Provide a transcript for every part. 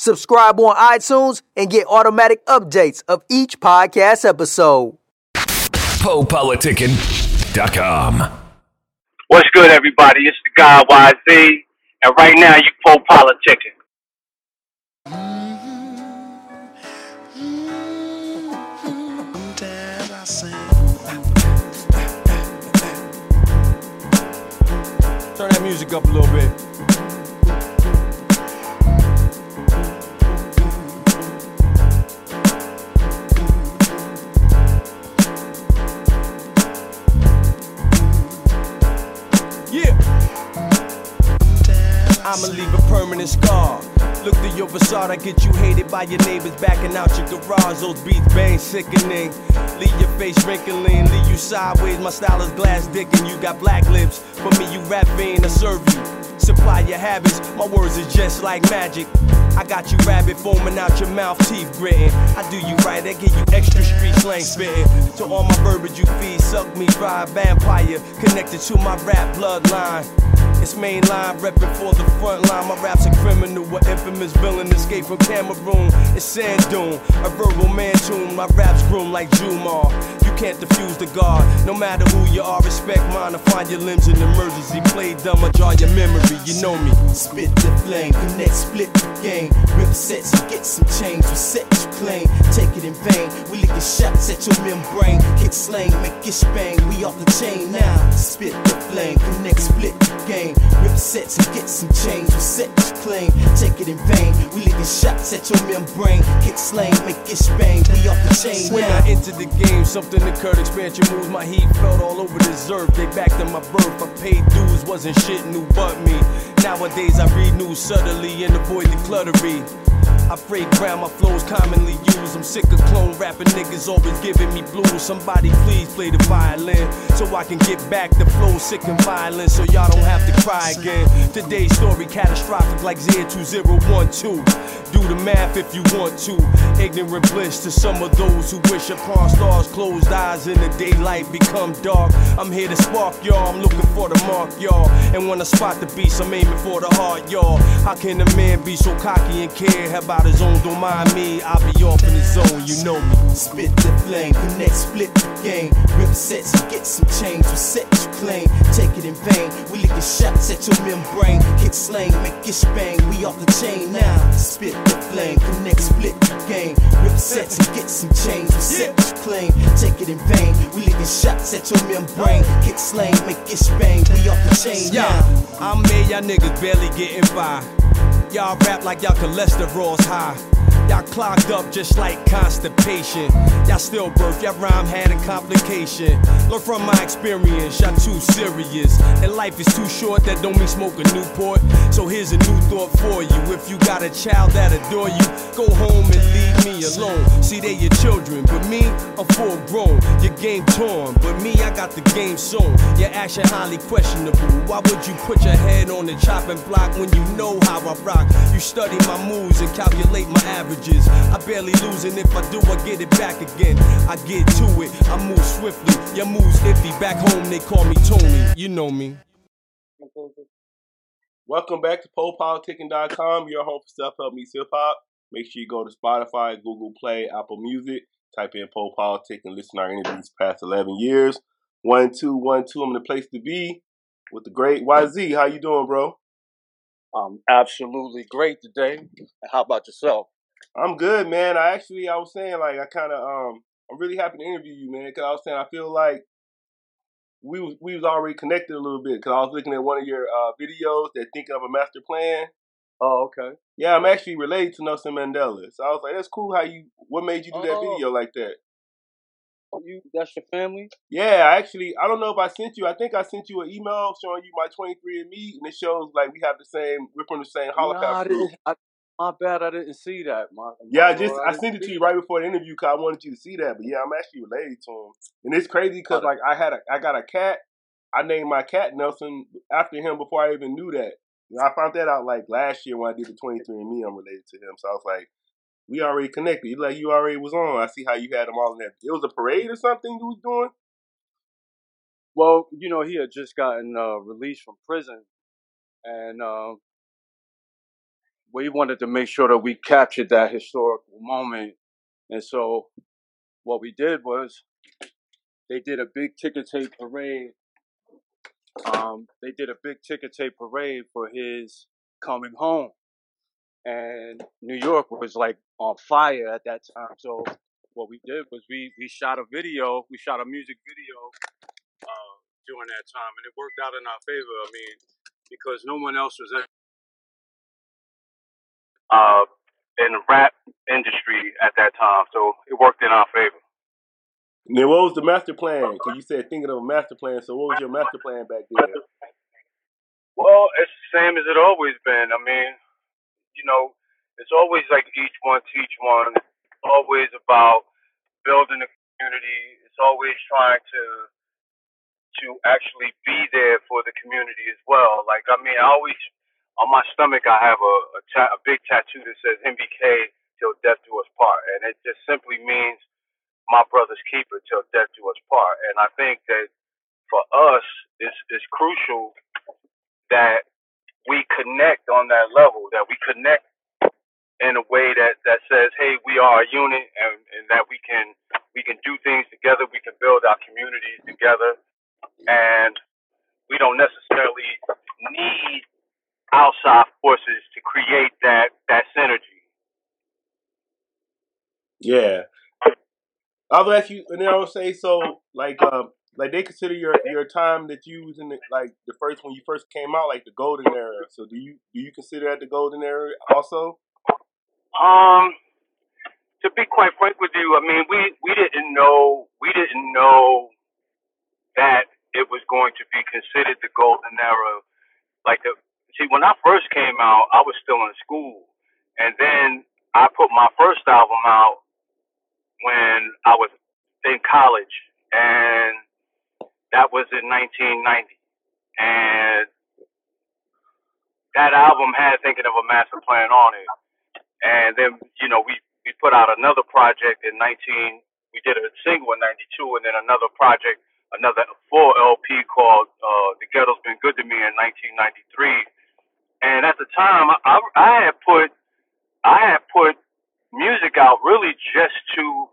Subscribe on iTunes and get automatic updates of each podcast episode. PoePoliticking.com. What's good, everybody? It's the guy YZ, and right now you po politicking. Turn that music up a little bit. I'ma leave a permanent scar. Look through your facade, I get you hated by your neighbors backing out your garage. Those beats bang sickening. Leave your face wrinkling, leave you sideways. My style is glass dick and you got black lips. For me, you rap fiend, I serve you. Supply your habits, my words is just like magic. I got you rabbit foaming out your mouth, teeth gritting. I do you right, I give you extra street slang spitting. To all my verbiage you feed, suck me dry, vampire, connected to my rap bloodline. It's mainline, reppin' for the front line. My rap's a criminal, an infamous villain, escape from Cameroon. It's sand dune, a verbal man tune. My rap's groom like Jumar. Can't defuse the guard, no matter who you are. Respect mine to find your limbs in emergency. Play dumb or draw your memory, you know me. Spit the flame, connect, split the game. Rip sets and get some change. We set you claim, take it in vain. We licking shots at your membrane. Kick slang, make it bang. We off the chain now. Spit the flame, connect, split the game. Rip sets and get some change. We set you claim, take it in vain. We licking shots at your membrane. Kick slang, make it bang. We off the chain When now. I enter the game, something occurred. Expansion moves, my heat felt all over this earth. They backed in my birth. I paid dues, wasn't shit new but me. Nowadays I read news subtly and avoid the cluttery. I ground, my flows commonly used. I'm sick of clone rapping niggas always giving me blues. Somebody please play the violin so I can get back the flow sick and violent so y'all don't have to cry again. Today's story catastrophic like Zia 2012. Do the math if you want to. Ignorant bliss to some of those who wish upon stars. Closed eyes in the daylight become dark. I'm here to spark y'all. I'm looking for the mark y'all. And when I spot the beast, I'm aiming for the heart y'all. How can a man be so cocky and care about his own? Don't mind me. I'll be off in the zone. You know me. Spit the flame, connect, split the game. Rip sets get some change. We set you claim, take it in vain. We licking shots at your membrane. Kick slang, make it bang. We off the chain now. Spit the flame, connect, split the game. Rip sets and get some change. We set you claim, take it in vain. We licking shots at your membrane. Kick slang, make it bang. We off the chain Yeah, now. I'm made, y'all niggas barely getting by. Y'all rap like y'all cholesterol's high. Y'all clogged up just like constipation. Y'all still birth, y'all rhyme had a complication. Learn from my experience, y'all too serious. And life is too short, that don't mean smoke a Newport. So here's a new thought for you. If you got a child that adore you, go home and leave me alone. See, they your children, but me, I'm full grown. Your game torn, but me, I got the game sewn. Your action highly questionable. Why would you put your head on the chopping block when you know how I rock? You study my moves and calculate my averages. I barely lose, and if I do, I get it back again. I get to it, I move swiftly. Your moves iffy. Back home, they call me Tony. You know me. Welcome back to PoePoliticking.com, your home for self help meets hip hop. Make sure you go to Spotify, Google Play, Apple Music, type in Poe Politic and listen to our interviews past 11 years. One, two, one, two. I'm in the place to be with the great YZ. How you doing, bro? Um, absolutely great today. How about yourself? I'm good, man. I actually, I was saying, like, I kind of, um, I'm really happy to interview you, man, because I was saying I feel like we was, we was already connected a little bit because I was looking at one of your uh, videos that thinking of a master plan. Oh, okay. Yeah, I'm actually related to Nelson Mandela, so I was like, that's cool. How you? What made you do that Oh. video like that? Oh, you that's your family? Yeah, I actually, I don't know if I sent you. I think I sent you an email showing you my 23andMe, and it shows like we have the same. We're from the same I haplogroup. didn't, I, My bad, I didn't see that. My, Yeah, my I just Lord, I sent it to you right before the interview because I wanted you to see that. But yeah, I'm actually related to him, and it's crazy because like I had a I got a cat. I named my cat Nelson after him before I even knew that. I found that out like last year when I did the 23 and Me. I'm related to him, so I was like, we already connected. Like you already was on. I see how you had them all in there. It was a parade or something you was doing. Well, you know, he had just gotten uh, released from prison, and uh, we wanted to make sure that we captured that historical moment. And so, what we did was they did a big ticker tape parade. Um, they did a big ticker tape parade for his coming home, and New York was like on fire at that time. So, what we did was we we shot a video. We shot a music video uh, during that time, and it worked out in our favor. I mean, because no one else was. Uh, in the rap industry at that time, so it worked in our favor. Then what was the master plan? Because you said thinking of a master plan. So what was your master plan back then? Well, it's the same as it always been. I mean, you know, it's always like each one teach one. It's always about building a community. It's always trying to to actually be there for the community as well. Like I mean, I always on my stomach I have a a, ta- a big tattoo that says MBK till death do us part, and it just simply means my brother's keeper till death do us part. And I think that for us, it's it's crucial that we connect on that level, that we connect in a way that, that says, hey, we are a unit and, and that we can we can do things together, we can build our communities together and we don't necessarily outside forces to create that that synergy. Yeah. I'll ask you, and then I would say so. Like, um, like they consider your your time that you was in the, like the first when you first came out, like the golden era. So do you do you consider that the golden era also? Um, to be quite frank with you, I mean we we didn't know we didn't know that it was going to be considered the golden era. Like the see when I first came out, I was still in school, and then I put my first album out when I was in college, and that was in 1990, and that album had thinking of a master plan on it. And then, you know, we, we put out another project in 19, we did a single in 92 and then another project, another full LP called, uh, The Ghetto's Been Good to Me in 1993. And at the time, I, I had put, I had put music out really just to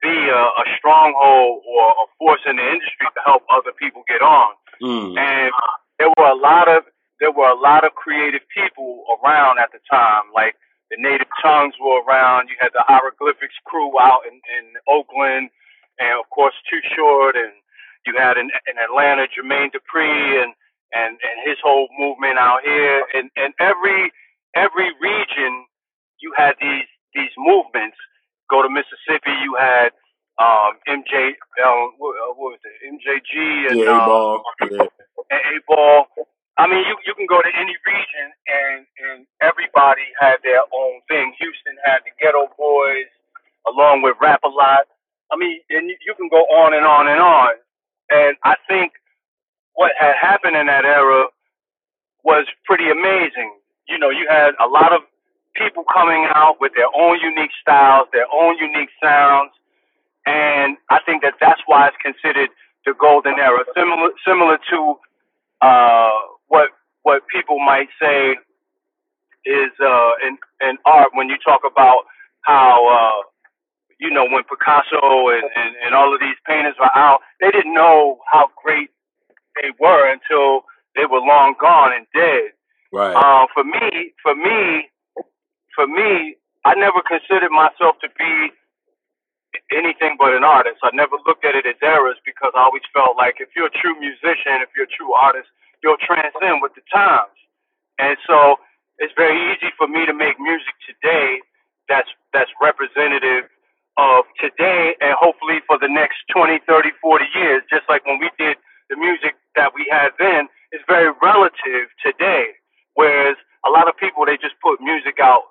be a, a stronghold or a force in the industry to help other people get on. Mm. And there were a lot of, there were a lot of creative people around at the time, like the Native Tongues were around. You had the Hieroglyphics crew out in, in Oakland, and of course Too Short, and you had in, in Atlanta Jermaine Dupri and, and and his whole movement out here. And and every every region, you had these these movements. Go to Mississippi, you had um, MJ, um, what, uh, was it, MJG and Yeah, um, ball. Yeah. and 8Ball. I mean, you you can go to any region and and everybody had their own thing. Houston had the Geto Boys, along with Rap a Lot. I mean, and you, you can go on and on and on. And I think what had happened in that era was pretty amazing. You know, you had a lot of people coming out with their own unique styles, their own unique sounds, and I think that that's why it's considered the golden era. Similar similar to uh, what what people might say is uh, in in art when you talk about how uh, you know when Picasso and, and and all of these painters were out, they didn't know how great they were until they were long gone and dead. Right. Uh, for me, for me, for me, I never considered myself to be anything but an artist. I never looked at it as eras because I always felt like if you're a true musician, if you're a true artist, you'll transcend with the times. And so it's very easy for me to make music today that's that's representative of today and hopefully for the next 20, 30, 40 years, just like when we did the music that we had then, is very relative today. Whereas a lot of people, they just put music breakout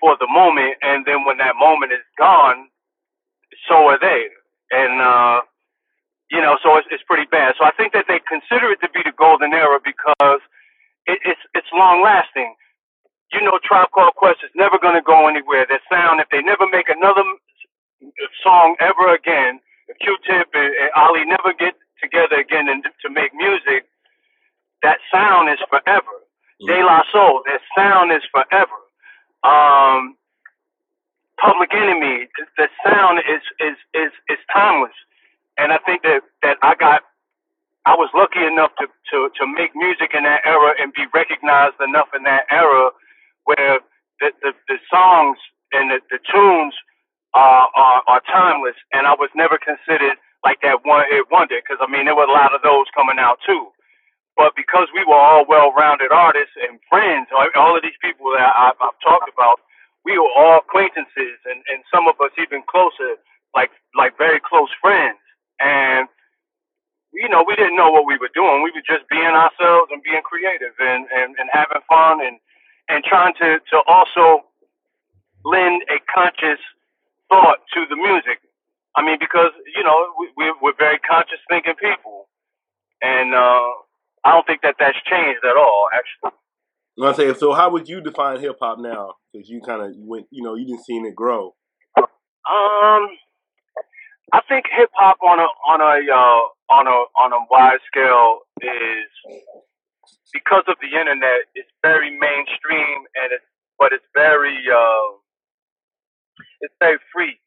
for the moment, and then when that moment is gone, so are they. And uh, you know, so it's, it's pretty bad. So I think that they consider it to be the golden era because it, it's it's long lasting. You know, Tribe Called Quest is never going to go anywhere. Their sound, if they never make another song ever again, if Q-Tip and, and Ali never get together again and to make music, that sound is forever. Mm-hmm. De La Soul, their sound is forever. Um, Public Enemy, the, the sound is is is is timeless, and I think that that I got I was lucky enough to, to, to make music in that era and be recognized enough in that era where the, the, the songs and the, the tunes are, are, are timeless. And I was never considered like that one hit wonder because I mean, there were a lot of those coming out too. But because we were all well rounded artists and friends, all of these people that I, I've talked about, we were all acquaintances and, and some of us even closer, like, like very close friends. And you know, we didn't know what we were doing. We were just being ourselves and being creative and, and, and having fun and, and trying to, to also lend a conscious thought to the music. I mean, because, you know, we, we're very conscious thinking people. And, uh, I don't think that that's changed at all, actually. I say, so how would you define hip hop now? Because you kind of went, you know, you didn't see it grow. Um, I think hip hop on a on a uh, on a on a wide scale is because of the internet. It's very mainstream and it's but it's very uh, it's very free.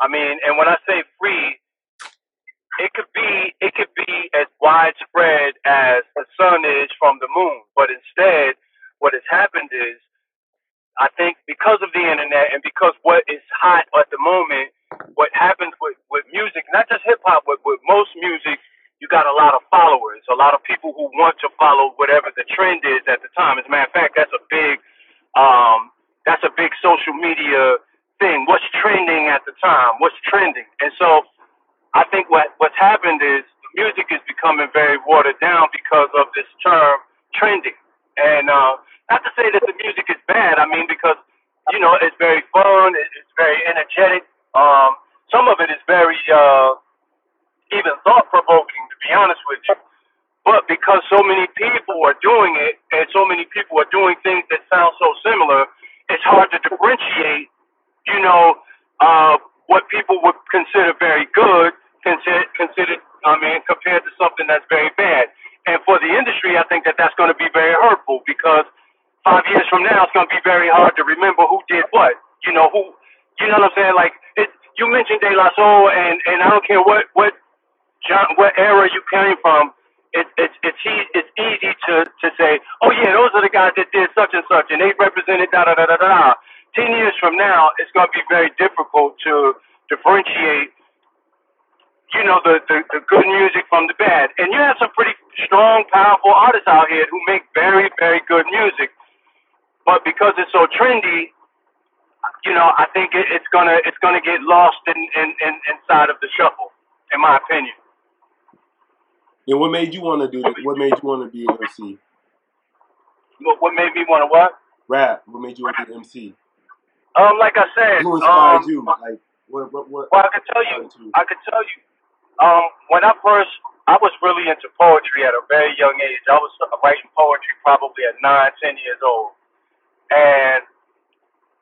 I mean, and when I say free, it could be it could be as widespread as the sun is from the moon. But instead, what has happened is, I think because of the internet and because what is hot at the moment what happens with, with music, not just hip hop, but with most music, you got a lot of followers, a lot of people who want to follow whatever the trend is at the time. As a matter of fact, that's a big, um, that's a big social media thing. What's trending at the time? What's trending? And so, I think what what's happened is the music is becoming very watered down because of this term trending. And uh, not to say that the music is bad. I mean, because you know it's very fun, it's very energetic um, some of it is very uh, even thought provoking, to be honest with you. But because so many people are doing it, and so many people are doing things that sound so similar, it's hard to differentiate. You know, uh, what people would consider very good, consider, considered, I mean, compared to something that's very bad. And for the industry, I think that that's going to be very hurtful because five years from now, it's going to be very hard to remember who did what. You know, who you know what I'm saying? Like it, you mentioned De La Soul, and and I don't care what what what era you came from. It, it's it's it's easy to to say, oh yeah, those are the guys that did such and such, and they represented da da da da da. Ten years from now, it's going to be very difficult to differentiate, you know, the, the the good music from the bad. And you have some pretty strong, powerful artists out here who make very very good music, but because it's so trendy, you know, I think it, it's gonna it's gonna get lost in, in, in inside of the shuffle, in my opinion. And what made you want to do that? What made you want to be an MC? What, what made me want to what? Rap. What made you want to be an MC? Um, like I said, who inspired um, you? Like what? What? what well, I can tell you, you, I can tell you. Um, when I first, I was really into poetry at a very young age. I was writing poetry probably at nine, ten years old, and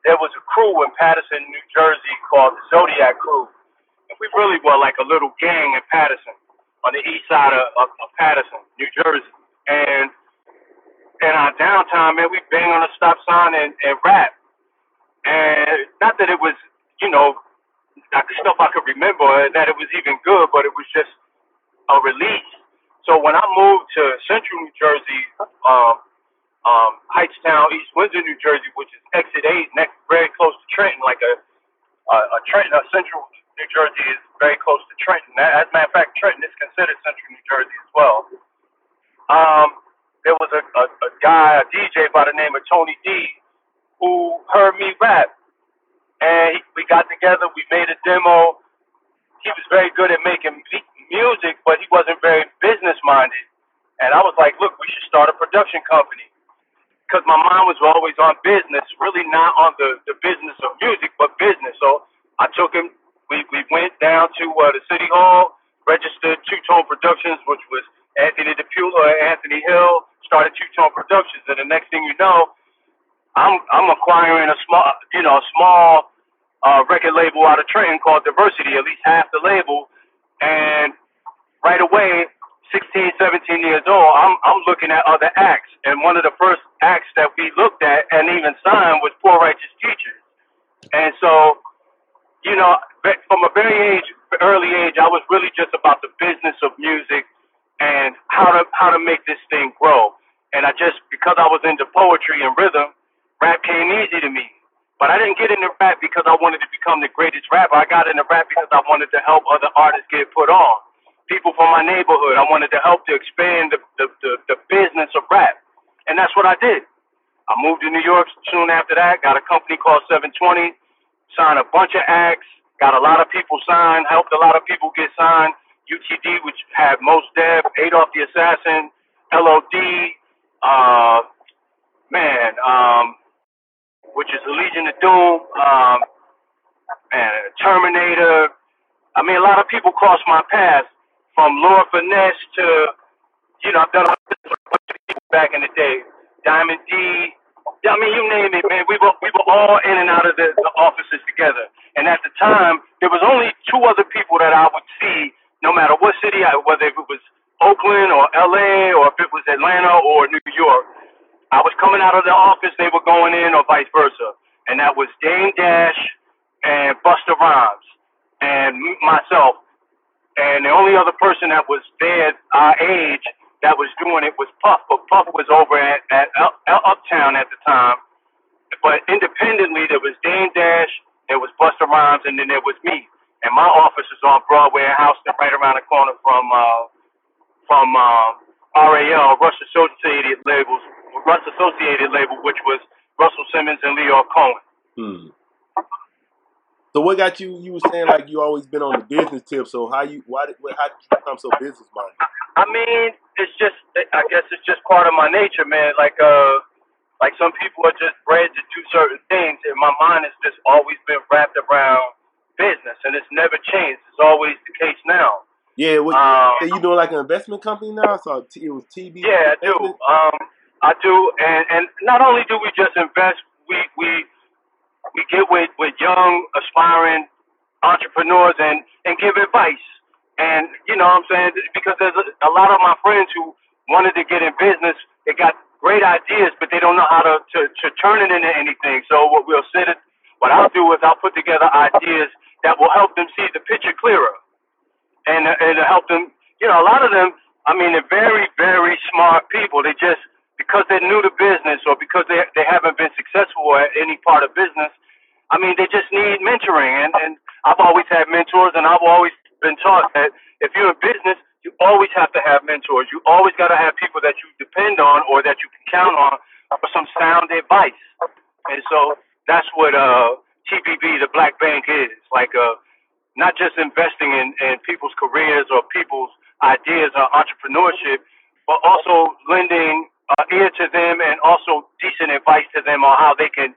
there was a crew in Paterson, New Jersey called the Zodiac Crew. And we really were like a little gang in Paterson, on the east side of, of, of Paterson, New Jersey. And in our downtime, man, we bang on a stop sign and, and rap. And not that it was, you know, the stuff I could remember, and that it was even good, but it was just a release. So when I moved to Central New Jersey, um, um, Hightstown, East Windsor, New Jersey, which is exit eight, next very close to Trenton, like a a, a Trenton, a central New Jersey is very close to Trenton. As a matter of fact, Trenton is considered central New Jersey as well. Um, there was a, a, a guy, a DJ by the name of Tony D, who heard me rap, and we got together. We made a demo. He was very good at making music, but he wasn't very business minded. And I was like, look, we should start a production company. because my mind was always on business, really not on the the business of music, but business. So I took him. We we went down to uh, the city hall, registered Two Tone Productions, which was Anthony DePula and Anthony Hill. Started Two Tone Productions, and the next thing you know, I'm I'm acquiring a small, you know, a small uh, record label out of Trenton called Diversity, at least half the label, and right away 16, 17 years old, I'm I'm looking at other acts, and one of the first acts that we looked at and even signed was Poor Righteous Teachers, and so, you know, from a very age, early age, I was really just about the business of music and how to how to make this thing grow, and I just because I was into poetry and rhythm, rap came easy to me. But I didn't get into rap because I wanted to become the greatest rapper. I got into rap because I wanted to help other artists get put on people from my neighborhood. I wanted to help to expand the, the, the, the business of rap. And that's what I did. I moved to New York soon after that, got a company called 720, signed a bunch of acts, got a lot of people signed, helped a lot of people get signed. UTD, which had Mos Def, Adolph the Assassin, LOD, uh, man, um, which is Legion of Doom, um, and Terminator. I mean, a lot of people crossed my path from Lord Finesse to, you know, I've done a bunch of people back in the day. Diamond D. I mean, you name it, man. We were we were all in and out of the, the offices together. And at the time, there was only two other people that I would see, no matter what city, I, whether it was Oakland or L.A. or if it was Atlanta or New York. I was coming out of the office, they were going in, or vice versa. And that was Dame Dash and Busta Rhymes and myself. And the only other person that was there our age that was doing it was Puff, but Puff was over at, at Uptown at the time. But independently, there was Dame Dash, there was Busta Rhymes, and then there was me. And my office is on Broadway in Houston, right around the corner from uh, from uh, RAL, Rush Associated Labels, Rush Associated Label, which was Russell Simmons and Lyor Cohen. Hmm. So what got you? You were saying like you always been on the business tip. So how you? Why did? How did you become so business minded? I mean, it's just. I guess it's just part of my nature, man. Like uh, like some people are just bred to do certain things, and my mind has just always been wrapped around business, and it's never changed. It's always the case now. Yeah, what, um, you doing like an investment company now? So it was TB. Yeah, I do. Um, I do, and and not only do we just invest, we we we get with, with young, aspiring entrepreneurs and, and give advice. And, you know what I'm saying? Because there's a, a lot of my friends who wanted to get in business, they got great ideas, but they don't know how to, to, to turn it into anything. So what we'll sit at, what I'll do is I'll put together ideas that will help them see the picture clearer and, and help them, you know, a lot of them, I mean, they're very, very smart people. They just, because they're new to business or because they they haven't been successful at any part of business, I mean they just need mentoring. And and I've always had mentors, and I've always been taught that if you're in business, you always have to have mentors. You always got to have people that you depend on or that you can count on for some sound advice. And so that's what uh, TBB, the Black Bank, is like. Uh, not just investing in, in people's careers or people's ideas or entrepreneurship, but also lending uh, ear to them and also decent advice to them on how they can,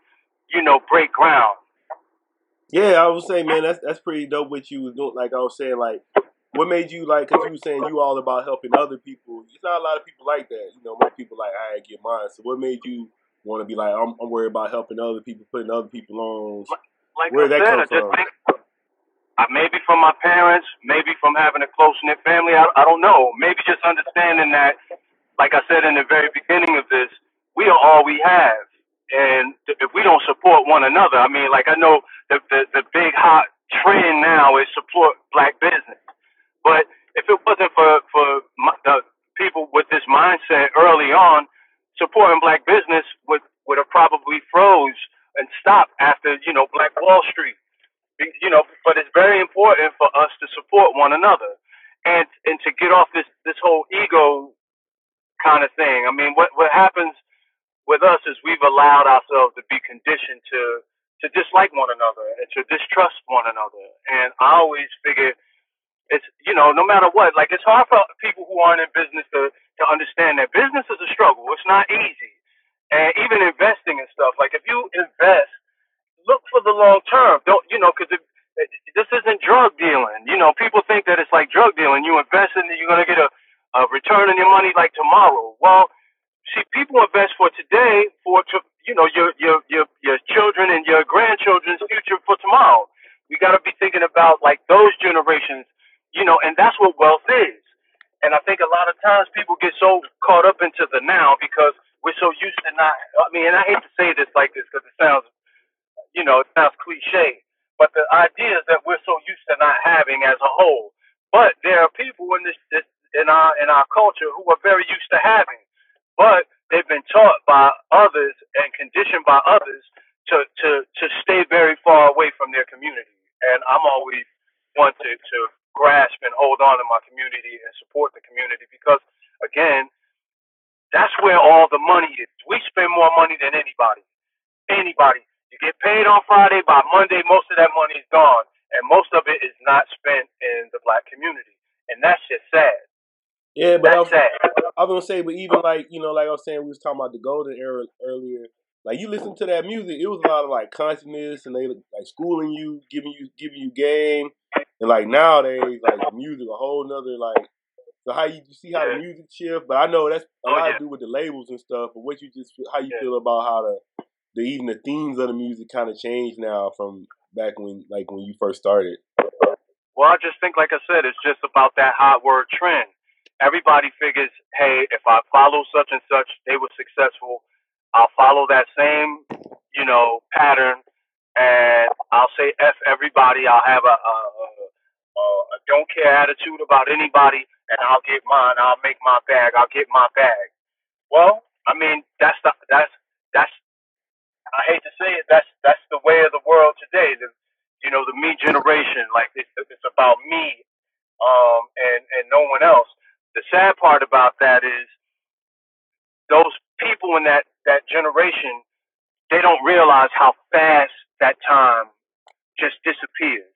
you know, break ground. Yeah, I would say, man, that's that's pretty dope. What you was doing, like I was saying, like what made you like? Because you were saying you all about helping other people. It's not a lot of people like that. You know, most people like I get mine. So what made you want to be like? I'm, I'm, worried about helping other people, putting other people on. Like Where did that come from? Think, uh, maybe from my parents, maybe from having a close knit family. I, I don't know. Maybe just understanding that like I said in the very beginning of this, we are all we have. And if we don't support one another, I mean, like I know the, the, the big hot trend now is support black business. But if it wasn't for, for my, the people with this mindset early on, supporting black business would, would have probably froze and stopped after, you know, Black Wall Street. You know, but it's very important for us to support one another and and to get off this this whole ego kind of thing. I mean, what what happens with us is we've allowed ourselves to be conditioned to to dislike one another and to distrust one another. And I always figure it's you know no matter what, like it's hard for people who aren't in business to to understand that business is a struggle. It's not easy. and even investing and stuff. Like if you invest, look for the long term. Don't you know? Because this isn't drug dealing. You know, people think that it's like drug dealing. You invest in, you're gonna get a, a returning your money like tomorrow. Well, see, people invest for today for you know your your your your children and your grandchildren's future for tomorrow. We got to be thinking about like those generations, you know, and that's what wealth is. And I think a lot of times people get so caught up into the now because we're so used to not. I mean, and I hate to say this like this because it sounds, you know, it sounds cliche. But the idea is that we're so used to not having as a whole. But there are people in this, this in our in our culture who are very used to having, but they've been taught by others and conditioned by others to to to stay very far away from their community. And I'm always to to grasp and hold on to my community and support the community because again, that's where all the money is. We spend more money than anybody. Anybody. You get paid on Friday, by Monday most of that money is gone. And most of it is not spent in the black community. And that's just sad. Yeah, but that's I was, sad. I was gonna say, but even like you know, like I was saying, we was talking about the golden era earlier. Like you listen to that music, it was a lot of like consciousness, and they like schooling you, giving you giving you game, and like nowadays, like music a whole nother like. So how you, you see how the music shift? But I know that's a Oh, lot yeah. to do with the labels and stuff. But what you just how you Yeah. feel about how the the even the themes of the music kind of changed now from back when like when you first started. Well, I just think, like I said, it's just about that hot word trend. Everybody figures, hey, if I follow such and such, they were successful. I'll follow that same, you know, pattern, and I'll say f everybody. I'll have a, a, a, a don't care attitude about anybody, and I'll get mine. I'll make my bag. I'll get my bag. Well, I mean, that's the that's that's. I hate to say it. That's that's the way of the world today. The you know, the me generation. Like it's, it's about me, um, and and no one else. The sad part about that is those people in that that generation, they don't realize how fast that time just disappears.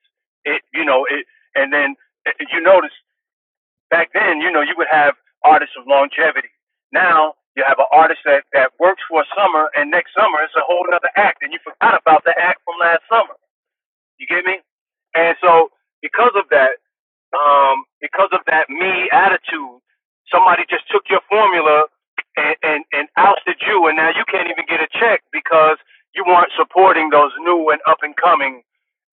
It, you know, it, and then eh, you notice back then, you know, you would have artists of longevity. Now you have an artist that, that works for a summer, and next summer it's a whole other act, and you forgot about the act from last summer. You get me? And so because of that, um, because of that me attitude, somebody just took your formula and, and, and ousted you, and now you can't even get a check because you weren't supporting those new and up and coming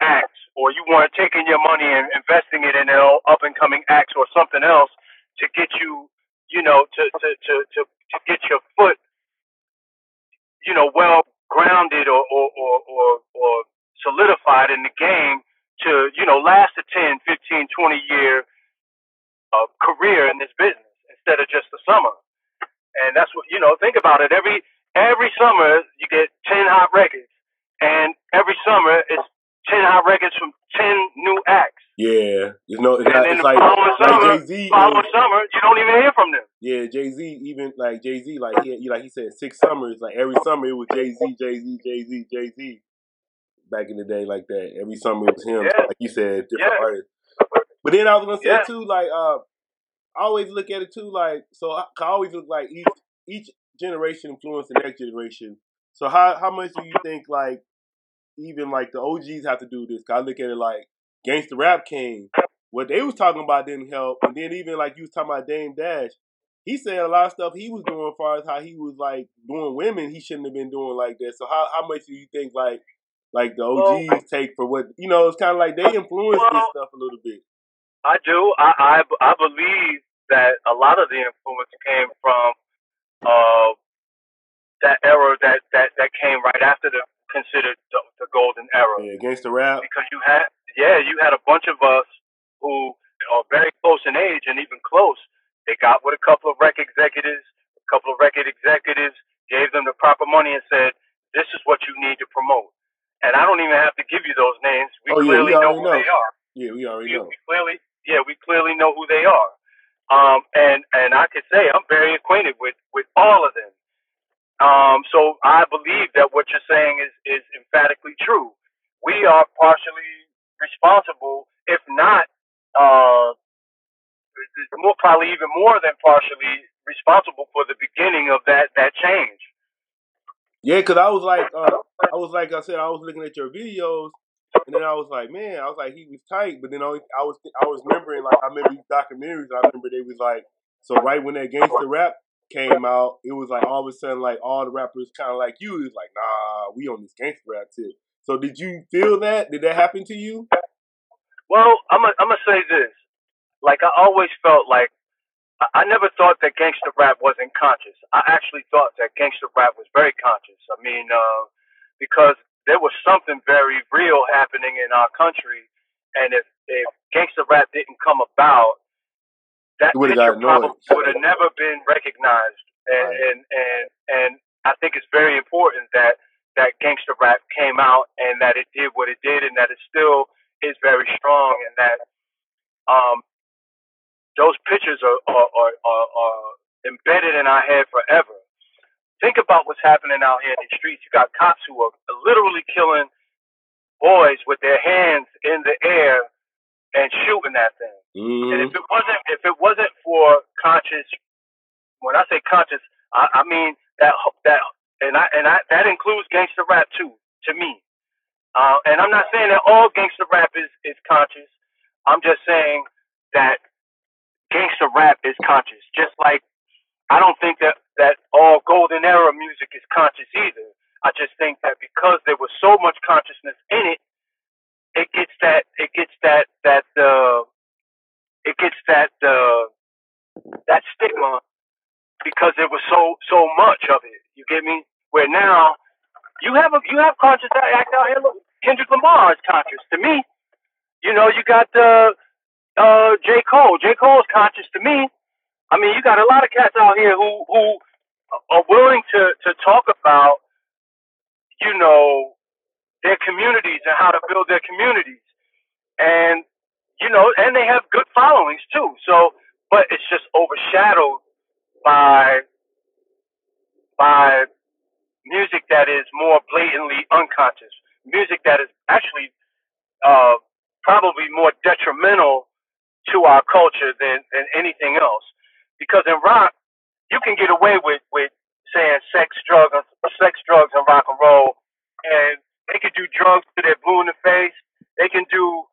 acts, or you weren't taking your money and investing it in up and coming acts or something else to get you, you know, to, to, to, to, to get your foot, you know, well grounded or, or, or, or, or solidified in the game to, you know, last a 10, 15, 20 year uh, career in this business instead of just the summer. And that's what, you know, think about it. Every, every summer you get 10 hot records and every summer it's 10 hot records from 10 new acts. Yeah, you know, it's, And not, it's the like following summer, like Jay Z. following summer, you don't even hear from them. Yeah, Jay Z. Even like Jay Z, like he like he said, six summers. Like every summer it was Jay Z, Jay Z, Jay Z, Jay Z. Back in the day, like that. Every summer it was him. Yeah. Like you said, different Yeah. artists. But then I was gonna say Yeah. too, like uh, I always look at it too, like so. I, I always look like each each generation influenced the next generation. So how how much do you think like even like the OGs have to do this? 'Cause I look at it like Gangsta Rap came. What they was talking about didn't help, and then even like you was talking about Dame Dash, he said a lot of stuff he was doing as far as how he was like doing women. He shouldn't have been doing like that. So how how much do you think like like the OGs take for what you know? It's kind of like they influence this stuff a little bit. I do. I, I I believe that a lot of the influence came from uh that era that that that came right after the considered the, the golden era Yeah, the Rap. because you had yeah you had a bunch of us who are very close in age and even close. They got with a couple of record executives. A couple of record executives gave them the proper money and said, "This is what you need to promote." And I don't even have to give you those names. We Oh, yeah, clearly we know who know. they are Yeah, we already we, know. we clearly, yeah, we clearly know who they are. Um, and and I could say I'm very acquainted with with all of them. Um, so I believe that what you're saying is is emphatically true. We are partially responsible, if not, uh, more probably even more than partially responsible for the beginning of that that change. Yeah, because I was like, uh, I was like I said, I was looking at your videos, and then I was like, man, I was like, he was tight. But then I was, I was, I was remembering, like, I remember these documentaries. I remember they was like, so right when that gangster rap came out, it was like all of a sudden, like all the rappers kind of like you, was like, nah, we on this gangster rap tip. So did you feel that? Did that happen to you? Well, I'm gonna I'm gonna say this. Like I always felt like I, I never thought that gangster rap wasn't conscious. I actually thought that gangster rap was very conscious. I mean, uh, because there was something very real happening in our country, and if if gangster rap didn't come about, that would have never been recognized. And, right. and and and I think it's very important that that gangster rap came out and that it did what it did, and that it still is very strong, and that um, pictures are, are, are, are, are embedded in our head forever. Think about what's happening out here in the streets. You got cops who are literally killing boys with their hands in the air and shooting that thing. Mm-hmm. And if it wasn't if it wasn't for conscious, when I say conscious, I, I mean that that and I and I that includes gangster rap too. To me, uh, and I'm not saying that all gangster rap is, is conscious. I'm just saying that gangster rap is conscious. Just like I don't think that, that all golden era music is conscious either. I just think that because there was so much consciousness in it, it gets that it gets that that uh it gets that uh that stigma because there was so so much of it. You get me? Where now you have a you have conscious act out here. Look, Kendrick Lamar is conscious to me. You know, you got uh, uh, J. Cole. J. Cole's conscious to me. I mean, you got a lot of cats out here who who are willing to to talk about, you know, their communities and how to build their communities, and you know, and they have good followings too. So, but it's just overshadowed by by music that is more blatantly unconscious, music that is actually uh, probably more detrimental to our culture than, than anything else. Because in rock, you can get away with, with saying sex, drugs, uh, sex, drugs, and rock and roll, and they can do drugs to their blue in the face. They can do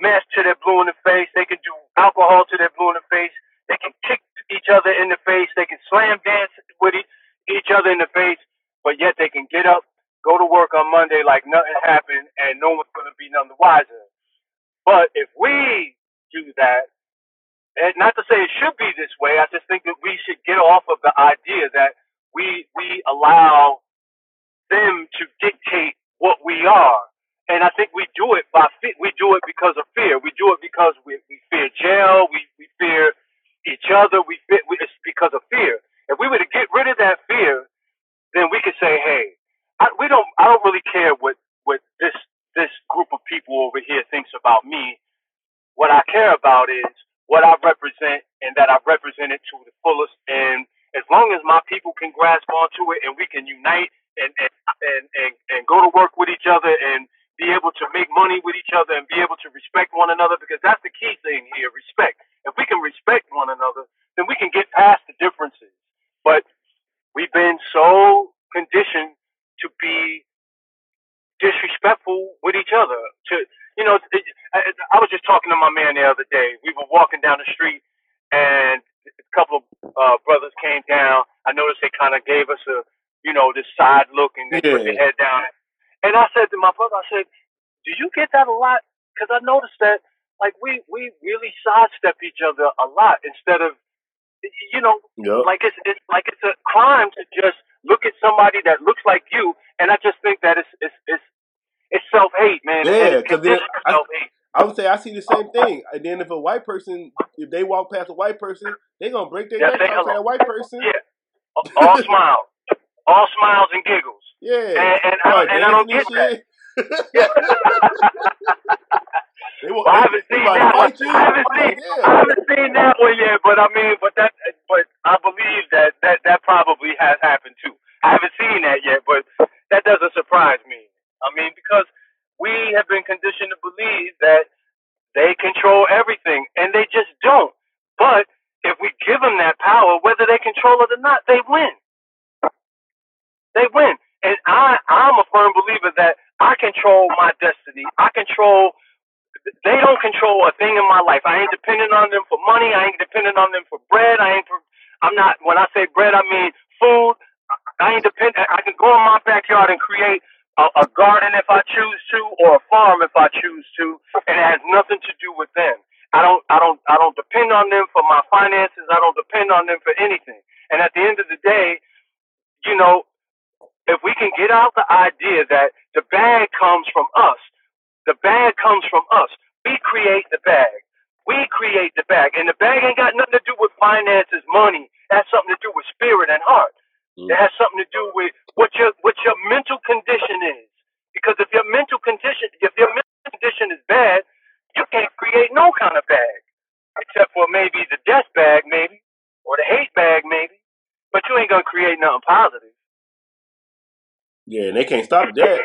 meth to their blue in the face. They can do alcohol to their blue in the face. They can kick each other in the face. They can slam dance with each other in the face but yet they can get up, go to work on Monday like nothing happened, and no one's going to be none the wiser. But if we do that, and not to say it should be this way, I just think that we should get off of the idea that we we allow them to dictate what we are. And I think we do it by we do it because of fear. We do it because we, we fear jail. We we fear each other. We, fear, we it's because of fear. If we were to get rid of that fear then we could say, hey, I, we don't. I don't really care what what this this group of people over here thinks about me. What I care about is what I represent and that I represent it to the fullest. And as long as my people can grasp onto it and we can unite and and and and, and go to work with each other and be able to make money with each other and be able to respect one another because that's the key thing here respect if we can respect one another then we can get past the differences but We've been so conditioned to be disrespectful with each other. To you know, I, I was just talking to my man the other day. We were walking down the street, and a couple of uh, brothers came down. I noticed they kind of gave us a, you know, this side look and they yeah. put their head down. And I said to my brother, I said, "Do you get that a lot?" Because I noticed that, like, we we really sidestep each other a lot instead of you know, yep. like it's it's like it's a crime to just look at somebody that looks like you, and I just think that it's it's it's, it's man. Yeah, because I, I would say I see the same thing. And then if a white person, if they walk past a white person, they're gonna break their yeah, neck outside a white person. Yeah, all smiles, all smiles and giggles. Yeah, and, and, I, and I don't get that. They will, well, I haven't seen that one. I haven't seen. Yeah. I haven't seen that one yet. But I mean, but that, but I believe that that that probably has happened too. I haven't seen that yet, but that doesn't surprise me. I mean, because we have been conditioned to believe that they control everything, and they just don't. But if we give them that power, whether they control it or not, they win. They win. And I, I'm a firm believer that I control my destiny. I control. They don't control a thing in my life. I ain't dependent on them for money. I ain't dependent on them for bread. I ain't. I'm not. When I say bread, I mean food. I ain't dependent. I can go in my backyard and create a, a garden if I choose to, or a farm if I choose to, and it has nothing to do with them. I don't. I don't. I don't depend on them for my finances. I don't depend on them for anything. And at the end of the day, you know, if we can get out the idea that the bag comes from us, the bag comes from us. We create the bag. We create the bag. And the bag ain't got nothing to do with finances, money. That's something to do with spirit and heart. Mm. It has something to do with what your what your mental condition is. Because if your mental condition if your mental condition is bad, you can't create no kind of bag. Except for maybe the death bag, maybe, or the hate bag, maybe. But you ain't gonna create nothing positive. Yeah, and they can't stop that.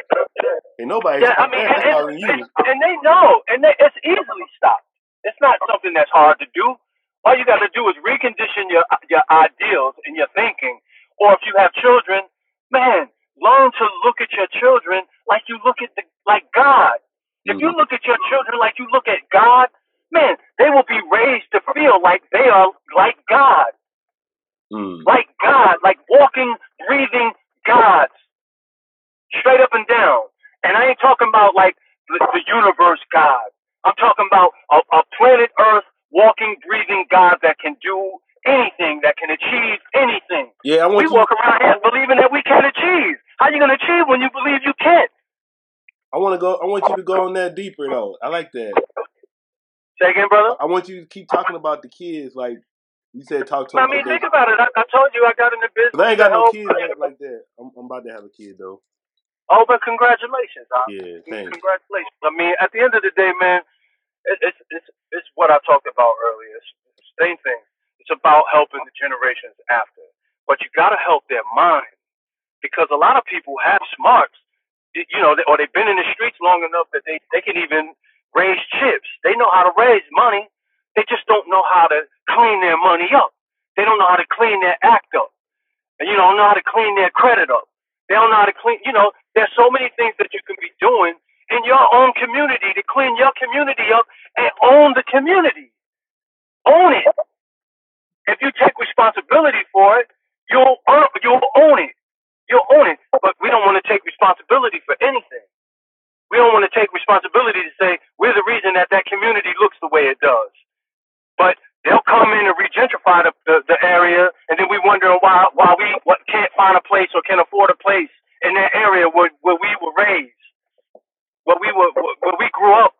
Ain't nobody yeah, I mean, and, and, and, and, they know, and they, it's easily stopped. It's not something that's hard to do. All you got to do is recondition your your ideals and your thinking. Or if you have children, man, learn to look at your children like you look at the like God. If you mm-hmm. look at your children like you look at God, man, they will be raised to feel like they are like God. Mm. Like God, like walking, breathing gods straight up and down. And I ain't talking about like the, the universe God. I'm talking about a, a planet Earth walking, breathing God that can do anything, that can achieve anything. Yeah, I want we you... walk around here believing that we can achieve. How you gonna achieve when you believe you can't? I want to go. I want you to go on that deeper though. I like that. Say again, brother. I want you to keep talking about the kids. Like you said, talk to. I mean, think about it. I, I, told you I got in the business. I ain't got no kids like that. I'm, I'm about to have a kid though. Oh, but congratulations. Yeah, thanks. Congratulations. I mean, at the end of the day, man, it, it's it's it's what I talked about earlier. It's, same thing. It's about helping the generations after, but you got to help their mind because a lot of people have smarts, you know, or they've been in the streets long enough that they they can even raise chips. They know how to raise money. They just don't know how to clean their money up. They don't know how to clean their act up. And you don't know how to clean their credit up. They don't know how to clean, you know, there's so many things that you can be doing in your own community to clean your community up and own the community. Own it. If you take responsibility for it, you'll earn, you'll own it. You'll own it. But we don't want to take responsibility for anything. We don't want to take responsibility to say we're the reason that that community looks the way it does. But they'll come in and regentrify the, the, the area, and then we wonder why why we what, can't find a place or can't afford a place in that area where, where we were raised, where we were where we grew up,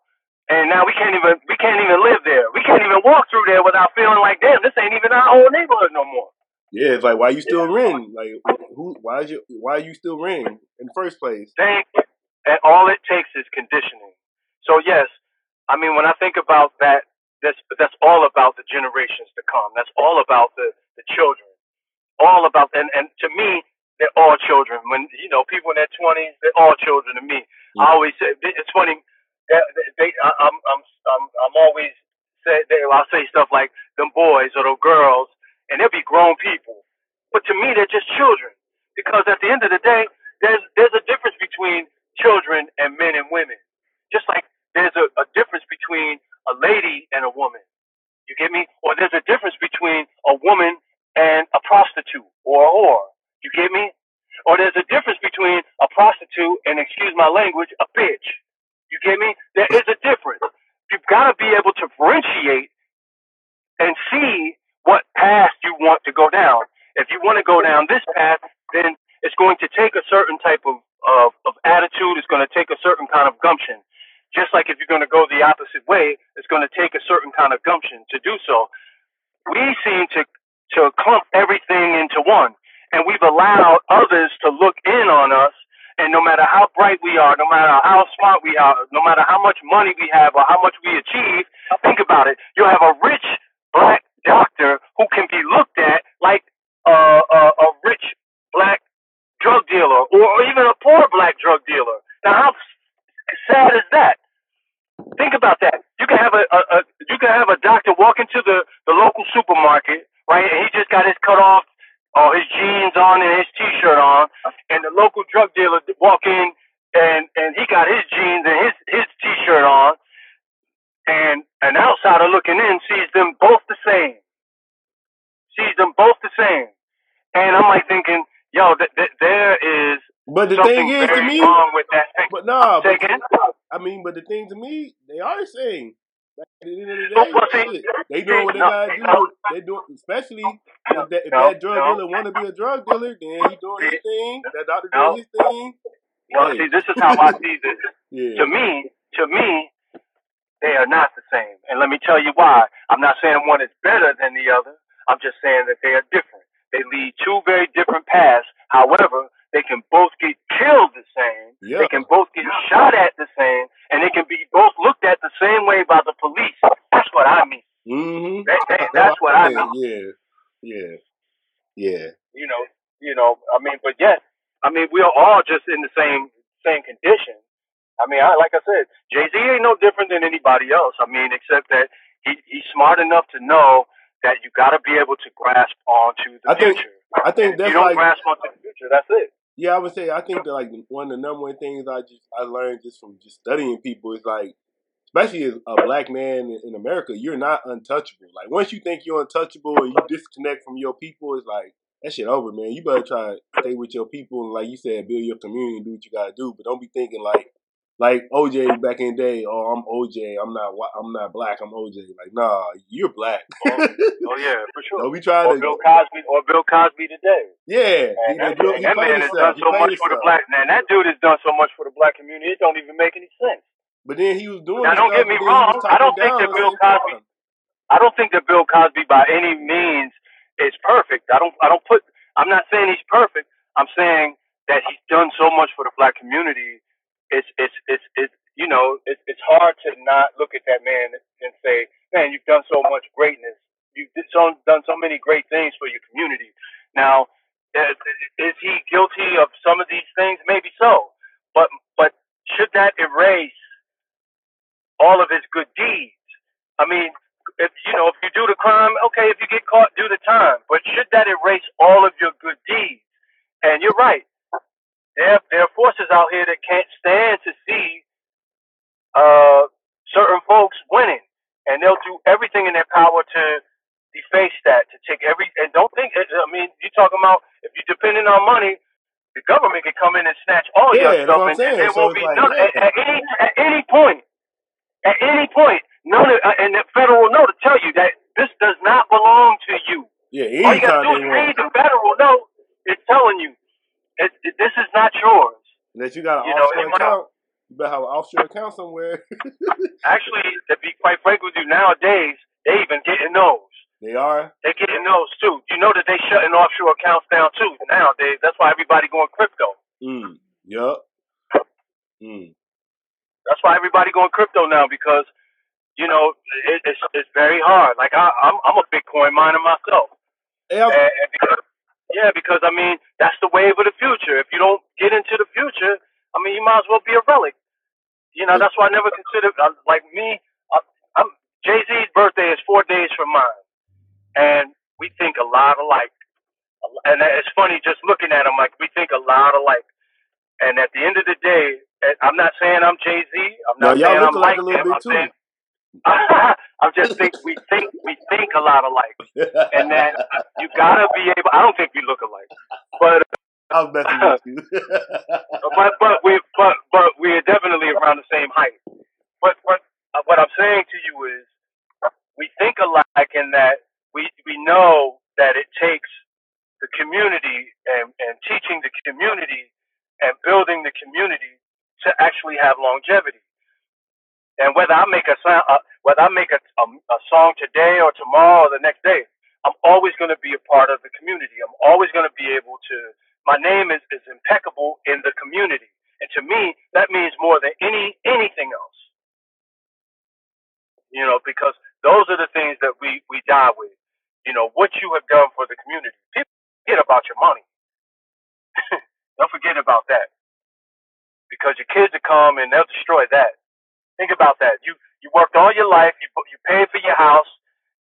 and now we can't even we can't even live there. We can't even walk through there without feeling like, damn, this ain't even our old neighborhood no more. Yeah, it's like why you still renting? Like who? Why is you? Why are you still renting in the first place? Thank, and all it takes is conditioning. So yes, I mean when I think about that, that's that's all about the generations to come. That's all about the the children. All about and and to me, they're all children. When you know people in their twenties, they're all children to me. Mm-hmm. I always say it's funny. They, they, I, I'm I'm I'm I'm always say they, I'll say stuff like them boys or the girls, and they'll be grown people. But to me, they're just children because at the end of the day, there's there's a difference between children and men and women. Just like there's a, a difference between a lady and a woman. You get me? Or there's a difference between a woman and a prostitute or a whore. You get me? Or there's a difference between a prostitute and, excuse my language, a bitch. You get me? There is a difference. You've got to be able to differentiate and see what path you want to go down. If you want to go down this path, then it's going to take a certain type of, of, of attitude. It's going to take a certain kind of gumption. Just like if you're going to go the opposite way, it's going to take a certain kind of gumption to do so. We seem to, to clump everything into one and we've allowed others to look in on us. And no matter how bright we are, no matter how smart we are, no matter how much money we have or how much we achieve, think about it. You'll have a rich black doctor who can be looked at like a, a, a rich black drug dealer or even a poor black drug dealer. Now, how sad is that? Think about that. You can have a, a, a you can have a doctor walk into the, the local supermarket, right, and he just got his cut off or his jeans on and his t-shirt on, and the local drug dealer walk in and and he got his jeans and his his t-shirt on, and an outsider looking in sees them both the same, sees them both the same, and I'm like thinking, yo, th- th- there is But the thing is, to me, wrong with that. thing. but nah, but? I mean, but the thing to me, they are the same. At the end of the day, well, see, they doing what they no, gotta no. do. They doing, especially if that, if No, that drug no. dealer want to be a drug dealer, then he doing his thing. That doctor No. doing his thing. Well, Hey. see, this is how I see this. Yeah. To me, to me, they are not the same. And let me tell you why. I'm not saying one is better than the other. I'm just saying that they are different. They lead two very different paths. However, they can both get killed the same. Yeah. They can both get shot at the same, and they can be both looked at the same way by the police. That's what I mean. Mm-hmm. That, that, that's what I mean. Yeah. Yeah. Yeah. You know, you know. I mean, but yet, I mean, we are all just in the same same condition. I mean, I, like I said, Jay Z ain't no different than anybody else. I mean, except that he he's smart enough to know that you got to be able to grasp onto the I think- future. I think if that's you don't like grasp onto the future, that's it. Yeah, I would say I think that like one of the number one things I just I learned just from just studying people is like, especially as a black man in, America, you're not untouchable. Like once you think you're untouchable and you disconnect from your people, it's like that shit over, man. You better try to stay with your people and like you said, build your community and do what you gotta do. But don't be thinking like like OJ back in the day, oh I'm OJ, I'm not I'm not black, I'm OJ. Like nah, you're black. Oh, oh yeah, for sure. don't be trying Or to Bill Cosby, or Bill Cosby today. yeah. He, that, that man has done so much for the black man. That dude has done so much for the black community. It don't even make any sense. But then he was doing. Now, don't get me but then he was wrong. I don't think that Bill Cosby- I don't think that Bill Cosby by any means is perfect. I don't I don't put I'm not saying he's perfect. I'm saying that he's done so much for the black community. It's it's it's it's you know, it's it's hard to not look at that man and say, Man, you've done so much greatness. You've so, done so many great things for your community. Now, is is he guilty of some of these things? Maybe so. But but should that erase all of his good deeds? I mean, if you know, if you do the crime, okay, if you get caught, do the time. But should that erase all of your good deeds? And you're right. There, there are forces out here that can't stand to see uh, certain folks winning, and they'll do everything in their power to deface that, to take every. And don't think. I mean, you're talking about if you're depending on money, the government can come in and snatch all Yeah, your stuff, what I'm and saying. there So won't be like, none at, yeah. at any at any point. At any point, none of, uh, and the federal note to tell you that this does not belong to you. Yeah, All you gotta do is read the federal note. It's telling you it, it, this is not yours. That you got an You offshore and I- account, you better have an offshore account somewhere. Actually, to be quite frank with you, nowadays they even getting those. they are. They're getting those too. You know that they shutting offshore accounts down too nowadays. That's why everybody going crypto. Mm. Yup. Mm. That's why everybody going crypto now because you know it, it's it's very hard. Like I, I'm I'm a Bitcoin miner myself. Hey, And, and because, yeah, because I mean that's the wave of the future. If you don't get into the future, I mean you might as well be a relic. You know that's why I never considered uh, like me. Uh, I'm Jay Z's birthday is four days from mine, and we think a lot alike. And it's funny just looking at him like we think a lot alike. And at the end of the day, I'm not saying I'm Jay Z. I'm not y'all saying I'm like him. I'm saying I'm just think we think we think a lot alike, and that you gotta be able. I don't think we look alike, but I was messing with you. but but we but but we're definitely around the same height. But uh, what I'm saying to you is, we think alike in that we we know that it takes the community and and teaching the community and building the community to actually have longevity. And whether I make a uh, whether I make a, a a song today or tomorrow or the next day, I'm always going to be a part of the community. I'm always going to be able to. My name is, is impeccable in the community, and to me, that means more than any anything else. You know, because those are the things that we we die with. You know, what you have done for the community. People forget about your money. Don't forget about that, because your kids will come and they'll destroy that. Think about that. You you worked all your life. You you paid for your house.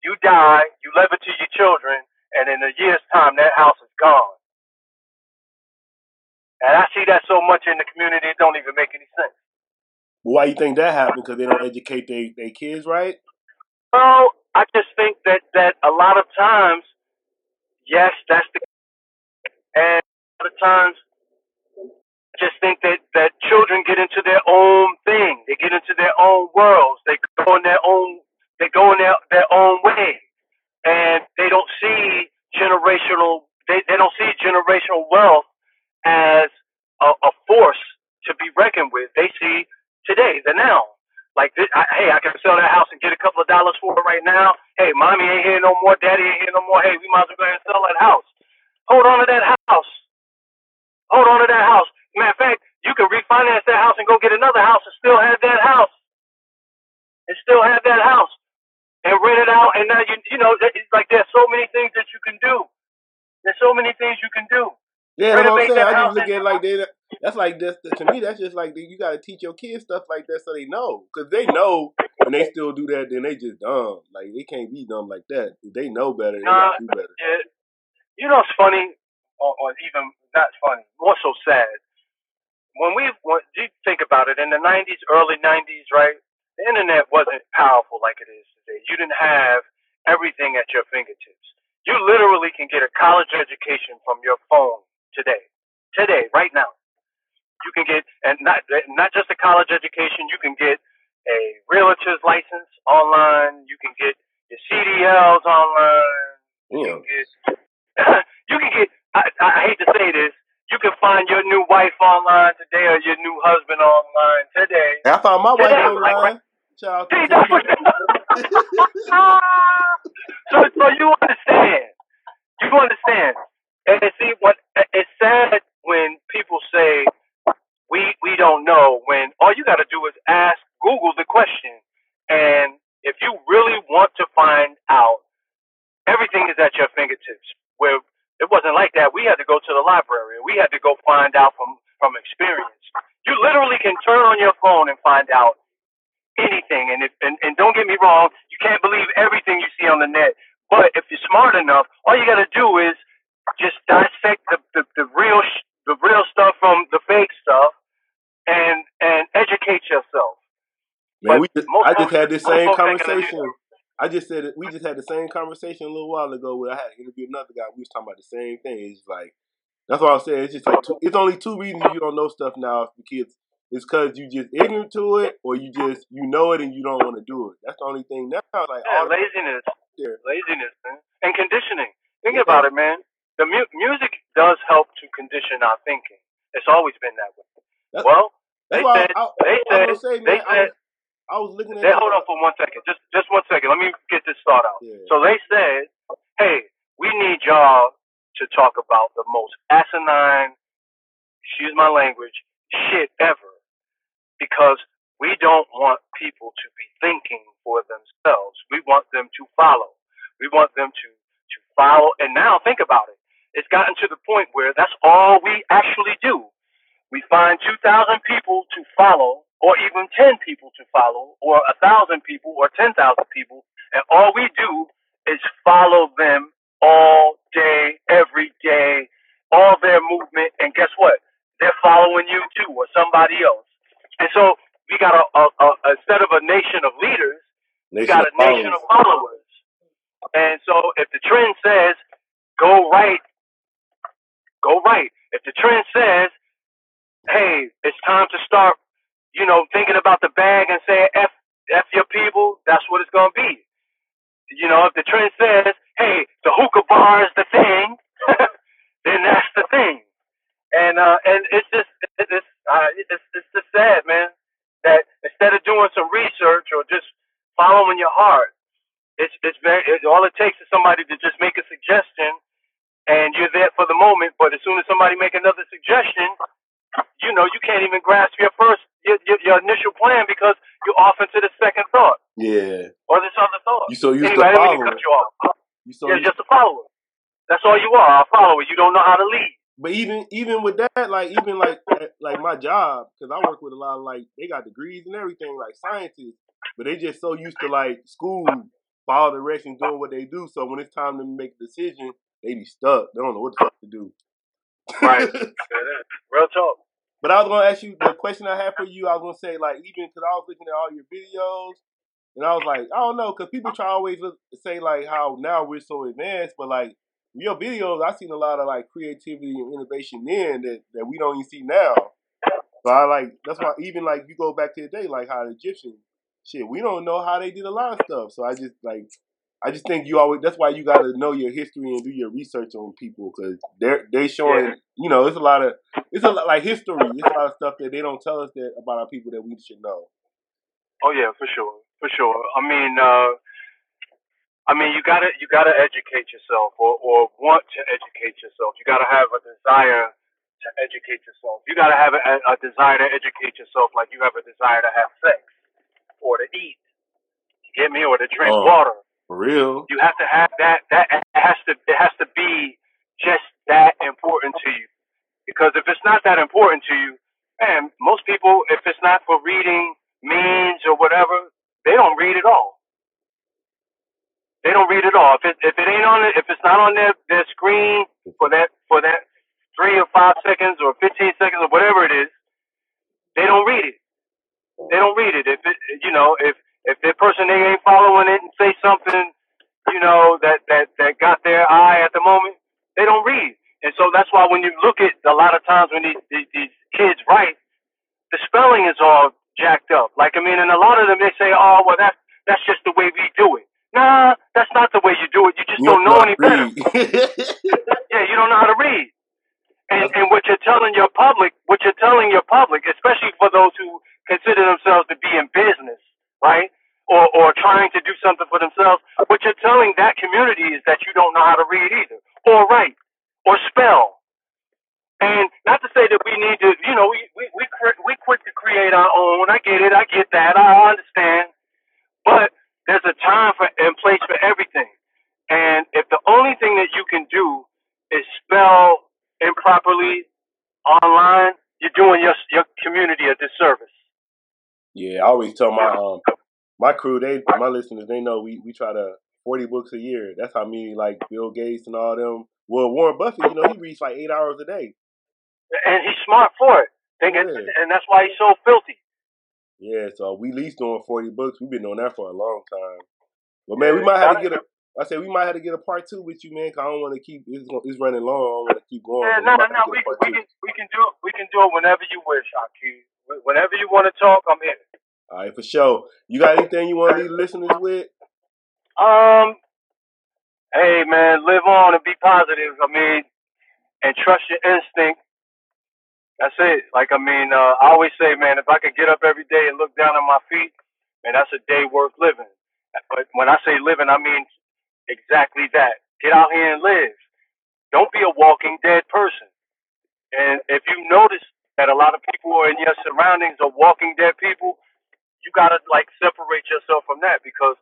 You die. You leave it to your children, and in a year's time, that house is gone. And I see that so much in the community, it don't even make any sense. Why you think that happened? Because they don't educate their they kids right? Well, I just think that that a lot of times, yes, that's the, and a lot of times, just think that that children get into their own thing. They get into their own worlds. They go in their own. They go in their their own way, and they don't see generational. They they don't see generational wealth as a, a force to be reckoned with. They see today, the now. Like, this, I, hey, I can sell that house and get a couple of dollars for it right now. Hey, mommy ain't here no more. Daddy ain't here no more. Hey, we might as well go ahead and sell that house. Hold on to that house. Hold on to that house. Matter of fact, you can refinance that house and go get another house and still have that house. And still have that house. And rent it out. And now, you you know, it's like there's so many things that you can do. There's so many things you can do. Yeah, that's what I'm saying. I just look at it like they. That's like this to me. That's just like you got to teach your kids stuff like that so they know. Because they know and they still do that, then they just dumb. Like they can't be dumb like that. If they know better, they Nah, do better. Yeah. You know, it's funny, or, or even not funny, more so sad. When we, when you think about it, in the '90s, early '90s, right? The internet wasn't powerful like it is today. You didn't have everything at your fingertips. You literally can get a college education from your phone today, today, right now. You can get, and not not just a college education. You can get a realtor's license online. You can get your CDLs online. You know, can get, you can get. I, I hate to say this. You can find your new wife online today or your new husband online today. I found my wife Today, like, online. Child, See, that's what. so, so you understand. You understand. And see, what it's sad when people say we we don't know. When all you got to do is ask Google the question, and if you really want to find out, everything is at your fingertips. Where it wasn't like that. We had to go to the library. We had to go find out from from experience. You literally can turn on your phone and find out anything. And if and, and don't get me wrong, you can't believe everything you see on the net. But if you're smart enough, all you got to do is just dissect the, the, the real sh- the real stuff from the fake stuff, and and educate yourself. man, But we just, I just had this same folks ain't gonna do conversation. I just said we just had the same conversation a little while ago where I had to interview another guy. We was talking about the same thing. It's like that's what I was saying. It's just like two, it's only two reasons you don't know stuff now for kids. It's because you just ignorant to it, or you just you know it and you don't want to do it. That's the only thing now. Like Yeah, all laziness, there. laziness, man, and conditioning. Think Yeah. about it, man. The mu- music does help to condition our thinking. It's always been that way. That's, Well, that's they said, I, I, they said, say, they man. I said, I was looking at. They, hold on for one second. Just just one second. Let me get this thought out. Yeah. So they said, hey, we need y'all to talk about the most asinine, excuse my language, shit ever. Because we don't want people to be thinking for themselves. We want them to follow. We want them to, to follow. And now think about it. It's gotten to the point where that's all we actually do. We find 2,000 people to follow, or even 10 people to follow, or 1,000 people, or 10,000 people, and all we do is follow them all day, every day, all their movement, and guess what? They're following you too, or somebody else. And so we got a, a, a instead of a nation of leaders, we got a nation of followers. And so if the trend says go right, go right. If the trend says, hey, it's time to start, you know, thinking about the bag and saying F F your people, that's what it's gonna be. You know, if the trend says, hey, the hookah bar is the thing, then that's the thing. And uh and it's just it's uh it's it's just sad, man. That instead of doing some research or just following your heart, it's it's very it, all it takes is somebody to just make a suggestion, and you're there for the moment. But as soon as somebody make another suggestion, you know you can't even grasp your first your your, your initial plan because you're off into the second thought Yeah. or this other thought. You so used anyway, I didn't mean to following. cut you off. You so You're just a follower. That's all you are, a follower. You don't know how to lead. But even even with that, like even like like my job, because I work with a lot of like they got degrees and everything, like scientists, but they just so used to like school follow directions, doing what they do. So when it's time to make a decision, they be stuck. They don't know what the fuck to do. Right. Real talk. But I was gonna ask you the question I had for you. I was gonna say like even because I was looking at all your videos, and I was like, I don't know, because people try always look, say like how now we're so advanced, but like your videos, I seen a lot of like creativity and innovation then that that we don't even see now. So I like that's why even like you go back to the day like how the Egyptians shit, we don't know how they did a lot of stuff. So I just like I just think you always. That's why you got to know your history and do your research on people because they're they showing. Yeah. You know, it's a lot of it's a lot like history. It's a lot of stuff that they don't tell us that about our people that we should know. Oh yeah, for sure, for sure. I mean, uh, I mean, you gotta you gotta educate yourself or or want to educate yourself. You gotta have a desire to educate yourself. You gotta have a, a desire to educate yourself like you have a desire to have sex or to eat. You get me? Or to drink oh. water for real. You have to have that. That has to. It has to be just that important to you. Because if it's not that important to you, man, most people, if it's not for reading means or whatever, they don't read at all. They don't read at all. If it if it ain't on it, if it's not on their their screen for that for that three or five seconds or fifteen seconds or whatever it is, they don't read it. They don't read it. If it you know if if the person they ain't following it and say something, you know, that that that got their eye at the moment, they don't read. And so that's why when you look at a lot of times when these these, these kids write, the spelling is all jacked up. Like I mean, and a lot of them they say, oh well, that's that's just the way we do it. Nah, that's not the way you do it. You just you don't know any better. yeah, you don't know how to read. And and what you're telling your public, what you're telling your public, especially for those who consider themselves to be in business, right? Or, or trying to do something for themselves. What you're telling that community is that you don't know how to read either, or write, or spell. And not to say that we need to, you know, we we we, we quick to create our own. I get it. I get that. I understand. But there's a time for and place for everything. And if the only thing that you can do is spell improperly online, you're doing your your community a disservice. Yeah, I always tell my um my crew, they my listeners, they know we we try to forty books a year. That's how many like Bill Gates and all them. Well, Warren Buffett, you know, he reads like eight hours a day, and he's smart for it. Think yeah. and that's why he's so filthy. Yeah, so we least doing forty books. We've been doing that for a long time. But man, we might have to get a. I said we might have to get a part two with you, man. Cause I don't want to keep it's, it's running long. I don't want to keep going. Yeah, no, no, no. We, we can we can do it. We can do it whenever you wish, Aki. Whenever you want to talk, I'm here. All right, for sure. You got anything you want to leave listeners with? Um, hey man, live on and be positive. I mean, and trust your instinct. That's it. Like I mean, uh, I always say, man, if I could get up every day and look down at my feet, man, that's a day worth living. But when I say living, I mean exactly that. Get out here and live. Don't be a walking dead person. And if you notice that a lot of people in your surroundings are walking dead people, you gotta like separate yourself from that because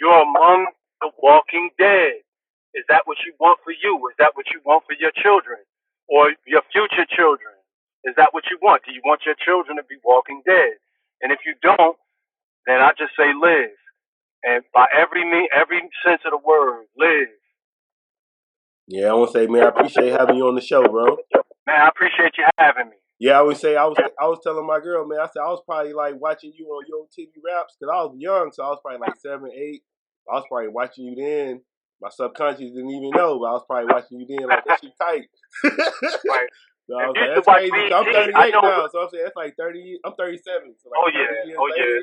you're among the walking dead. Is that what you want for you? Is that what you want for your children or your future children? Is that what you want? Do you want your children to be walking dead? And if you don't, then I just say live. And by every me, every sense of the word, live. Yeah, I want to say, man, I appreciate having you on the show, bro. Man, I appreciate you having me. Yeah, I would say I was I was telling my girl, man, I said I was probably like watching you on Yo MTV Raps because I was young, so I was probably like seven, eight. I was probably watching you then. My subconscious didn't even know, but I was probably watching you then like that shit tight. right. So I was like, that's crazy. I'm 38 now, so I'm saying that's like 30. I'm 37. So like oh yeah, oh later, yeah.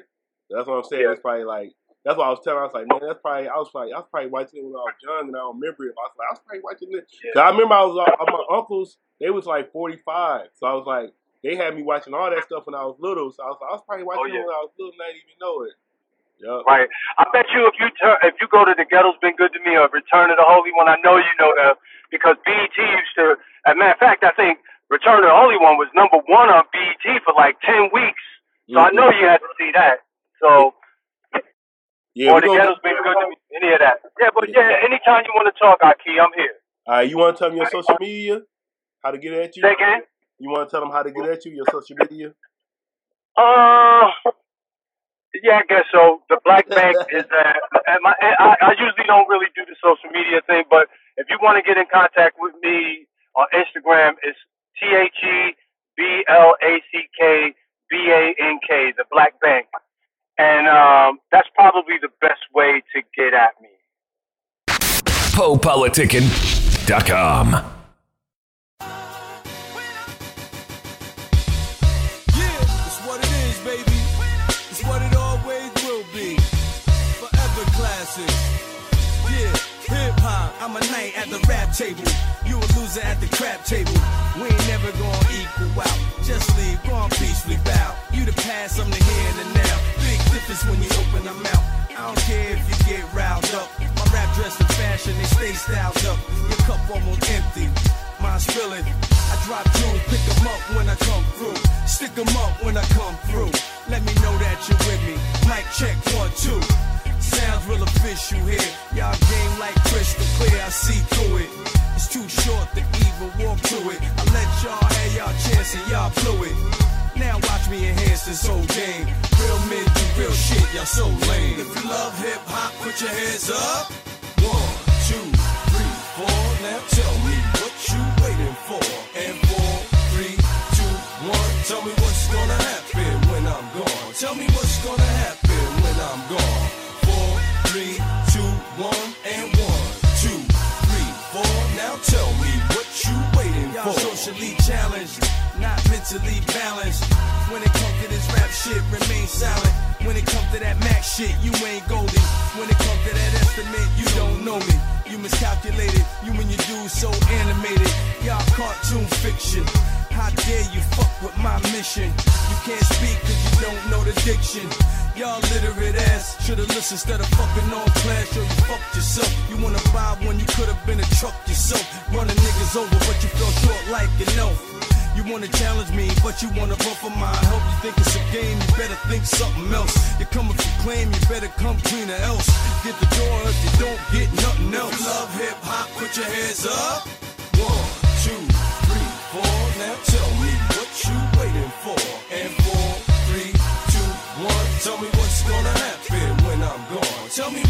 That's what I'm saying. Yeah. It's probably like that's what I was telling. I was like, man, that's probably. I was probably. I was probably watching it when I was young, and I don't remember it. I was like, I was probably watching it. Yeah. I remember I was. Uh, my uncles. They was like forty five. So I was like, they had me watching all that stuff when I was little. So I was like, I was probably watching oh, yeah. it when I was little, and I didn't even know it. Yep. Right. I bet you if you turn, if you go to the ghetto's been good to me or Return of the Holy One, I know you know that because BET used to. As a matter of fact, I think Return of the Holy One was number one on BET for like ten weeks. So mm-hmm. I know you had to see that. So yeah, or the ghetto's been good to me. Any of that. Yeah, but yeah, yeah anytime you want to talk, Aki, I'm here. All right, you want to tell me your social media? How to get at you? Say again? You want to tell them how to get at you, your social media? Uh, Yeah, I guess so. The Black Bank is that. My, I, I usually don't really do the social media thing, but if you want to get in contact with me on Instagram, it's T H E B L A C K B A N K, the Black Bank, and um, that's probably the best way to get at me. PoePoliticking.com. I'm a knight at the rap table. You a loser at the crap table. We ain't never gonna equal out. Just leave, go on peacefully bow. You the past, I'm the here and the now. Difference when you open them out. I don't care if you get riled up. My rap dress in fashion, they stay styled up. Your cup almost empty. Mine's filling. I drop tunes, pick them up when I come through. Stick them up when I come through. Let me know that you're with me. Mic check one, two. Sounds real official here. Y'all game like crystal clear, I see through it. It's too short to even walk to it. I let y'all have y'all chance and y'all blew it. Now watch me enhance this whole game. Real men do real shit, y'all so lame. If you love hip hop, put your hands up. One, two, three, four. Now tell me what you waiting for. And four, three, two, one. Tell me what's gonna happen when I'm gone. Tell me what's gonna happen when I'm gone three, two, one, and one, two, three, four. Now tell me what you waiting Y'all for. socially challenged, not mentally balanced. Shit, remain silent. When it comes to that max shit, you ain't golden. When it comes to that estimate, you don't know me. You miscalculated, you and your dude so animated. Y'all cartoon fiction. How dare you fuck with my mission? You can't speak cause you don't know the diction. Y'all literate ass should've listened instead of fucking on class. Yo, you fucked yourself. You wanna buy one, you could've been a truck yourself. Running niggas over, but you fell short like an elf. You wanna challenge me, but you wanna run for my help. You think it's a game, you better think something else. You're coming for claim, you better come clean or else. Get the door if you don't get nothing else. If you love hip hop, put your hands up. One, two, four. Now tell me what you waiting for. And four, three, two, one. Tell me what's gonna happen when I'm gone. Tell me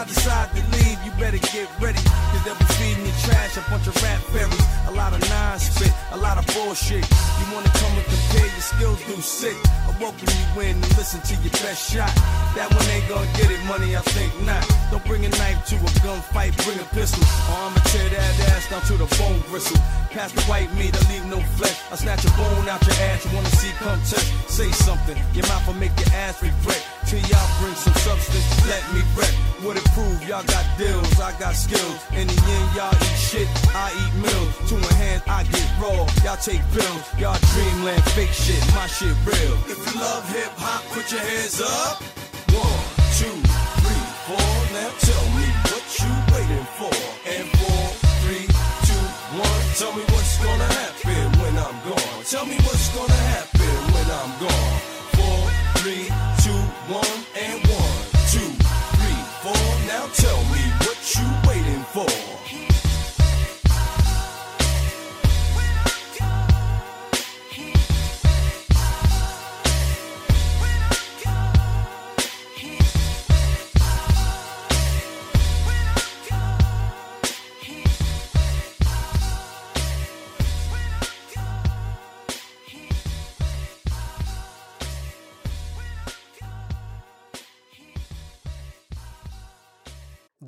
I decide to leave, you better get ready. Cause they'll be feeding you trash, a bunch of rap fairies, a lot of non-spit, a lot of bullshit. You wanna come and compare your skills, do sick. I welcome you in and listen to your best shot. That one ain't gonna get it, money, I think not. Don't bring a knife to a gunfight, bring a pistol. Or I'ma tear that ass down to the bone bristle. Pass the white meat, I leave no flesh. I snatch a bone out your ass, you wanna see come test. Say something, your mouth will make your ass regret. Till y'all bring some substance, let me wreck. What it prove, y'all got deals, I got skills. In the end, y'all eat shit, I eat meals. Two in hand, I get raw, y'all take pills. Y'all dreamland fake shit, my shit real. If you love hip hop, put your hands up. One, two, three, four. Now tell me what you waiting for. And four, three, two, one. Tell me what's gonna happen when I'm gone. Tell me what's gonna happen when I'm gone. Four, three, one, and one, two, three, four. Now tell me what you waiting for.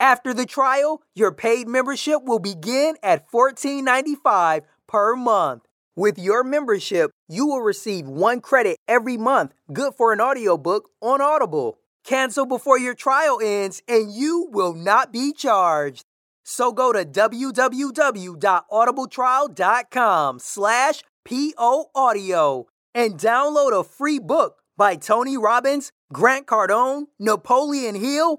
After the trial, your paid membership will begin at $14.95 per month. With your membership, you will receive one credit every month, good for an audiobook on Audible. Cancel before your trial ends and you will not be charged. So go to www.audibletrial.com slash PO audio and download a free book by Tony Robbins, Grant Cardone, Napoleon Hill,